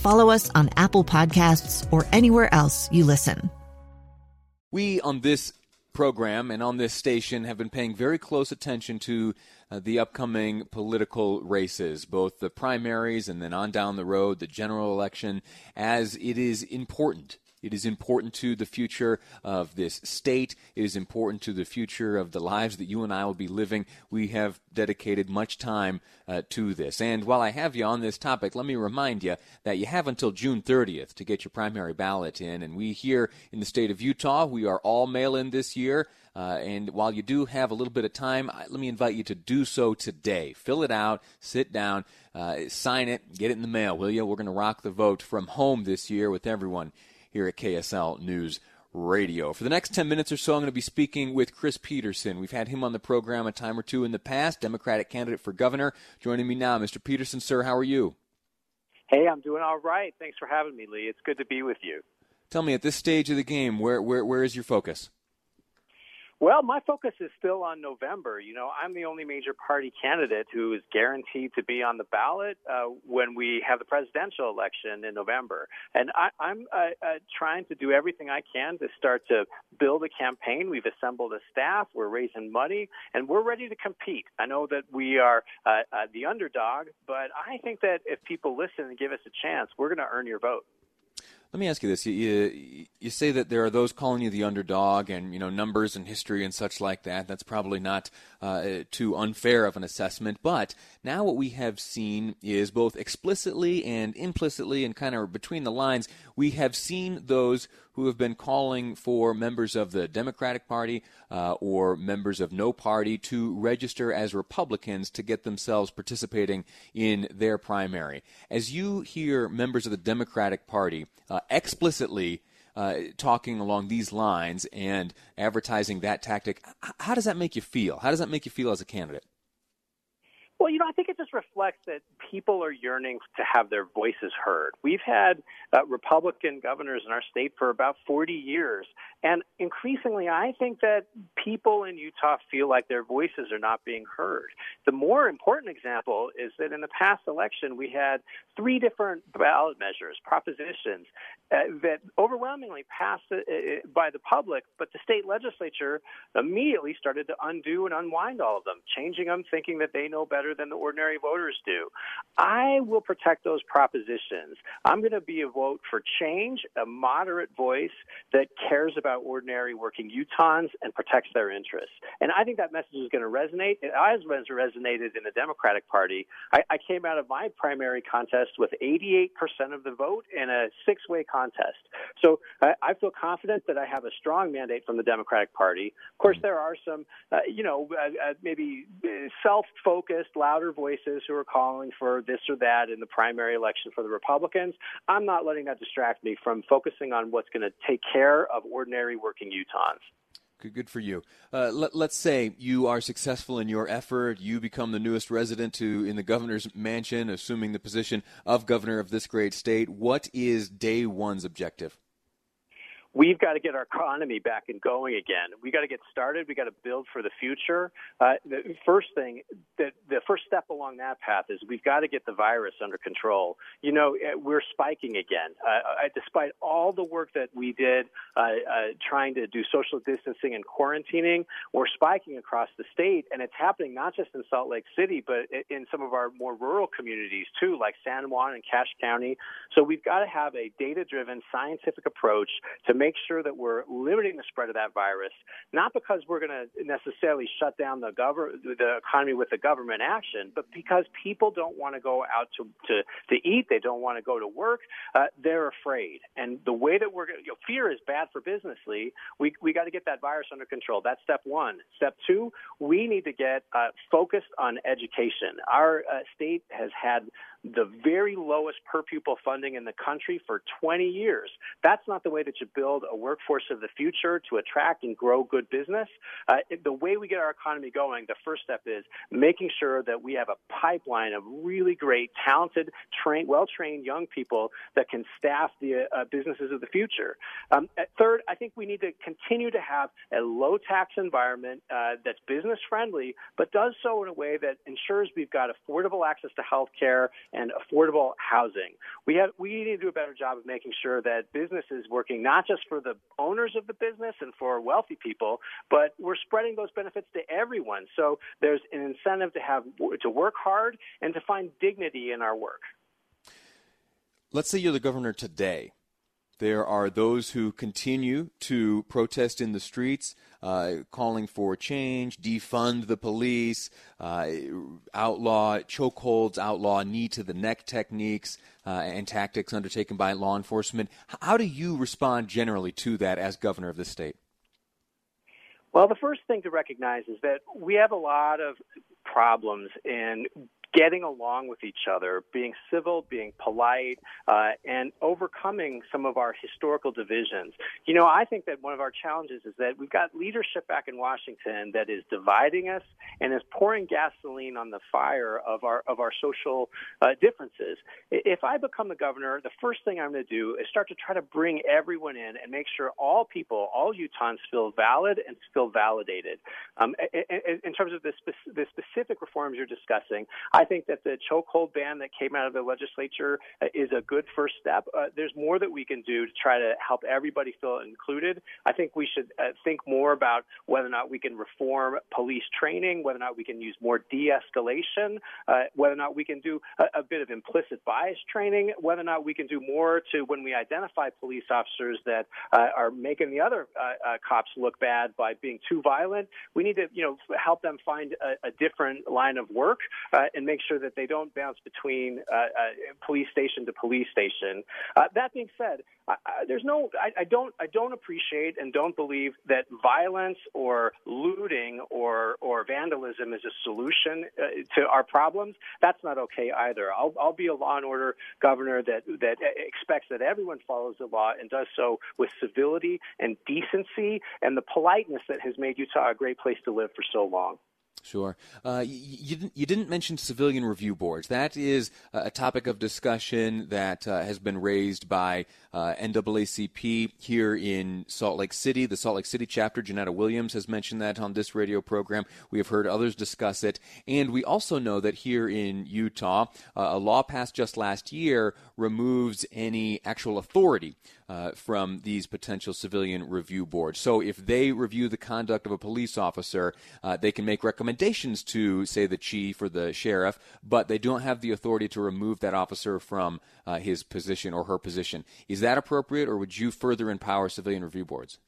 follow us on Apple Podcasts, or anywhere else you listen. We on this program and on this station have been paying very close attention to uh, the upcoming political races, both the primaries and then on down the road, the general election, as it is important it is important to the future of this state. It is important to the future of the lives that you and I will be living. We have dedicated much time uh, to this. And while I have you on this topic, let me remind you that you have until June 30th to get your primary ballot in. And we here in the state of Utah, we are all mail in this year. Uh, and while you do have a little bit of time, let me invite you to do so today. Fill it out, sit down, uh, sign it, get it in the mail, will you? We're going to rock the vote from home this year with everyone here at KSL News Radio. For the next 10 minutes or so, I'm going to be speaking with Chris Peterson. We've had him on the program a time or two in the past, Democratic candidate for governor. Joining me now, Mr. Peterson, sir, how are you? Hey, I'm doing all right. Thanks for having me, Lee. It's good to be with you. Tell me, at this stage of the game, where, where, where is your focus? Well, my focus is still on November. You know, I'm the only major party candidate who is guaranteed to be on the ballot uh, when we have the presidential election in November. And I, am uh, uh, trying to do everything I can to start to build a campaign. We've assembled a staff, we're raising money, and we're ready to compete. I know that we are uh, uh, the underdog, but I think that if people listen and give us a chance, we're going to earn your vote. Let me ask you this: you, you, you say that there are those calling you the underdog, and you know numbers and history and such like that. That's probably not uh, too unfair of an assessment. But now what we have seen is both explicitly and implicitly, and kind of between the lines, we have seen those who have been calling for members of the Democratic Party uh, or members of no party to register as Republicans to get themselves participating in their primary. As you hear members of the Democratic Party uh, explicitly uh, talking along these lines and advertising that tactic, how does that make you feel? How does that make you feel as a candidate? Well, you know, I think it just reflects that people are yearning to have their voices heard. We've had uh, Republican governors in our state for about 40 years, and increasingly, I think that people in Utah feel like their voices are not being heard. The more important example is that in the past election, we had three different ballot measures, propositions, uh, that overwhelmingly passed uh, uh by the public, but the state legislature immediately started to undo and unwind all of them, changing them, thinking that they know better better than the ordinary voters do. I will protect those propositions. I'm going to be a vote for change, a moderate voice that cares about ordinary working Utahns and protects their interests. And I think that message is going to resonate. It has resonated in the Democratic Party. I, I came out of my primary contest with 88% of the vote in a six way contest. So I, I feel confident that I have a strong mandate from the Democratic Party. Of course, there are some, uh, you know, uh, uh, maybe self focused louder voices who are calling for this or that in the primary election for the Republicans. I'm not letting that distract me from focusing on what's going to take care of ordinary working Utahns. Good, good for you. Uh, let, us say you are successful in your effort. You become the newest resident to in the governor's mansion, assuming the position of governor of this great state. What is day one's objective? We've got to get our economy back and going again. We've got to get started. We've got to build for the future. Uh, the first thing, the, the first step along that path is we've got to get the virus under control. You know, uh, we're spiking again. Uh, despite all the work that we did uh, uh, trying to do social distancing and quarantining, we're spiking across the state, and it's happening not just in Salt Lake City, but in some of our more rural communities too, like San Juan and Cache County. So we've got to have a data-driven, scientific approach to make sure that we're limiting the spread of that virus, not because we're going to necessarily shut down the, gov- the economy with the government action, but because people don't want to go out to, to, to eat, they don't want to go to work, uh, they're afraid. And the way that we're going you know, fear is bad for business, Lee. We, we got to get that virus under control. That's step one. Step two, we need to get uh, focused on education. Our uh, state has had the very lowest per pupil funding in the country for 20 years. That's not the way that you build a workforce of the future to attract and grow good business. Uh, the way we get our economy going, the first step is making sure that we have a pipeline of really great, talented, trained, well-trained young people that can staff the uh, businesses of the future. Um, third, I think we need to continue to have a low-tax environment uh, that's business friendly, but does so in a way that ensures we've got affordable access to health care and affordable housing. We have we need to do a better job of making sure that business is working not just for the owners of the business and for wealthy people, but we're spreading those benefits to everyone. So there's an incentive to have to work hard and to find dignity in our work. Let's say you're the governor today. There are those who continue to protest in the streets, uh, calling for change, defund the police, uh, outlaw chokeholds, outlaw knee to the neck techniques uh, and tactics undertaken by law enforcement. How do you respond generally to that as governor of the state? Well, the first thing to recognize is that we have a lot of problems in getting along with each other, being civil, being polite, uh, and overcoming some of our historical divisions. You know, I think that one of our challenges is that we've got leadership back in Washington that is dividing us and is pouring gasoline on the fire of our of our social uh, differences. If I become the governor, the first thing I'm going to do is start to try to bring everyone in and make sure all people, all Utahns, feel valid and feel validated. Um, in terms of the, spe- the specific reforms you're discussing, think that the chokehold ban that came out of the legislature uh, is a good first step. Uh, there's more that we can do to try to help everybody feel included. I think we should uh, think more about whether or not we can reform police training, whether or not we can use more de-escalation, uh, whether or not we can do a, a, bit of implicit bias training, whether or not we can do more to when we identify police officers that uh, are making the other uh, cops look bad by being too violent. We need to, you know, help them find a, a different line of work and make sure that they don't bounce between uh, uh, police station to police station. Uh, that being said, I, I, there's no, I, I, don't, I don't appreciate and don't believe that violence or looting or or vandalism is a solution uh, to our problems. That's not okay either. I'll, I'll be a law and order governor that that expects that everyone follows the law and does so with civility and decency and the politeness that has made Utah a great place to live for so long. Sure. Uh, you, you, didn't, you didn't mention civilian review boards. That is a topic of discussion that uh, has been raised by uh, NAACP here in Salt Lake City. The Salt Lake City chapter, Jeanetta Williams, has mentioned that on this radio program. We have heard others discuss it. And we also know that here in Utah, uh, a law passed just last year removes any actual authority uh, from these potential civilian review boards. So if they review the conduct of a police officer, uh, they can make recommendations to, say, the chief or the sheriff, but they don't have the authority to remove that officer from uh, his position or her position. Is that appropriate, or would you further empower civilian review boards?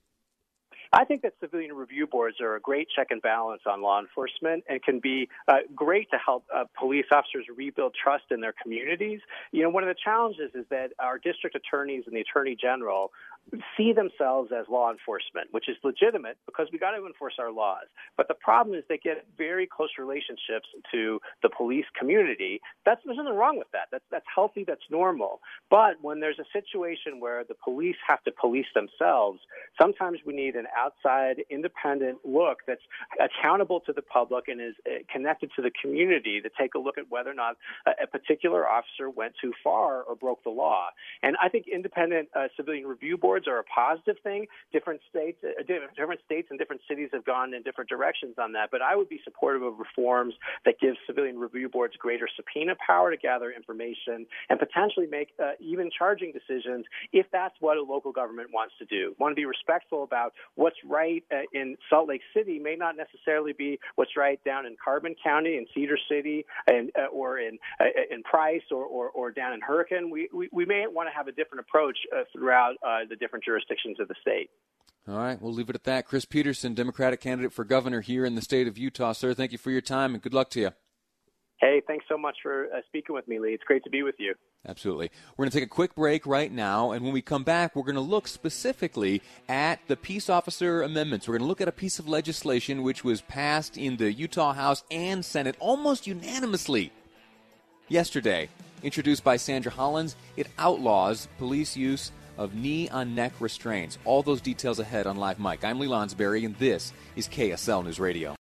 I think that civilian review boards are a great check and balance on law enforcement and can be uh, great to help uh, police officers rebuild trust in their communities. You know, one of the challenges is that our district attorneys and the attorney general see themselves as law enforcement, which is legitimate because we got to enforce our laws. But the problem is they get very close relationships to the police community. That's there's nothing wrong with that. That's that's healthy. That's normal. But when there's a situation where the police have to police themselves, sometimes we need an outside, independent look that's accountable to the public and is uh, connected to the community to take a look at whether or not a, particular officer went too far or broke the law. And I think independent uh, civilian review boards boards are a positive thing. Different states, uh, different states and different cities have gone in different directions on that. But I would be supportive of reforms that give civilian review boards greater subpoena power to gather information and potentially make uh, even charging decisions if that's what a local government wants to do. Want to be respectful about what's right uh, in Salt Lake City may not necessarily be what's right down in Carbon County, in Cedar City, and uh, or in uh, in Price or, or, or down in Hurricane. We, we we may want to have a different approach uh, throughout the different jurisdictions of the state. All right, we'll leave it at that. Chris Peterson, Democratic candidate for governor here in the state of Utah. Sir, thank you for your time and good luck to you. Hey, thanks so much for uh, speaking with me, Lee. It's great to be with you. Absolutely. We're going to take a quick break right now, and when we come back, we're going to look specifically at the peace officer amendments. We're going to look at a piece of legislation which was passed in the Utah House and Senate almost unanimously yesterday. Introduced by Sandra Hollins, it outlaws police use of knee on neck restraints. All those details ahead on Live Mic. I'm Lee Lonsberry, and this is KSL News Radio.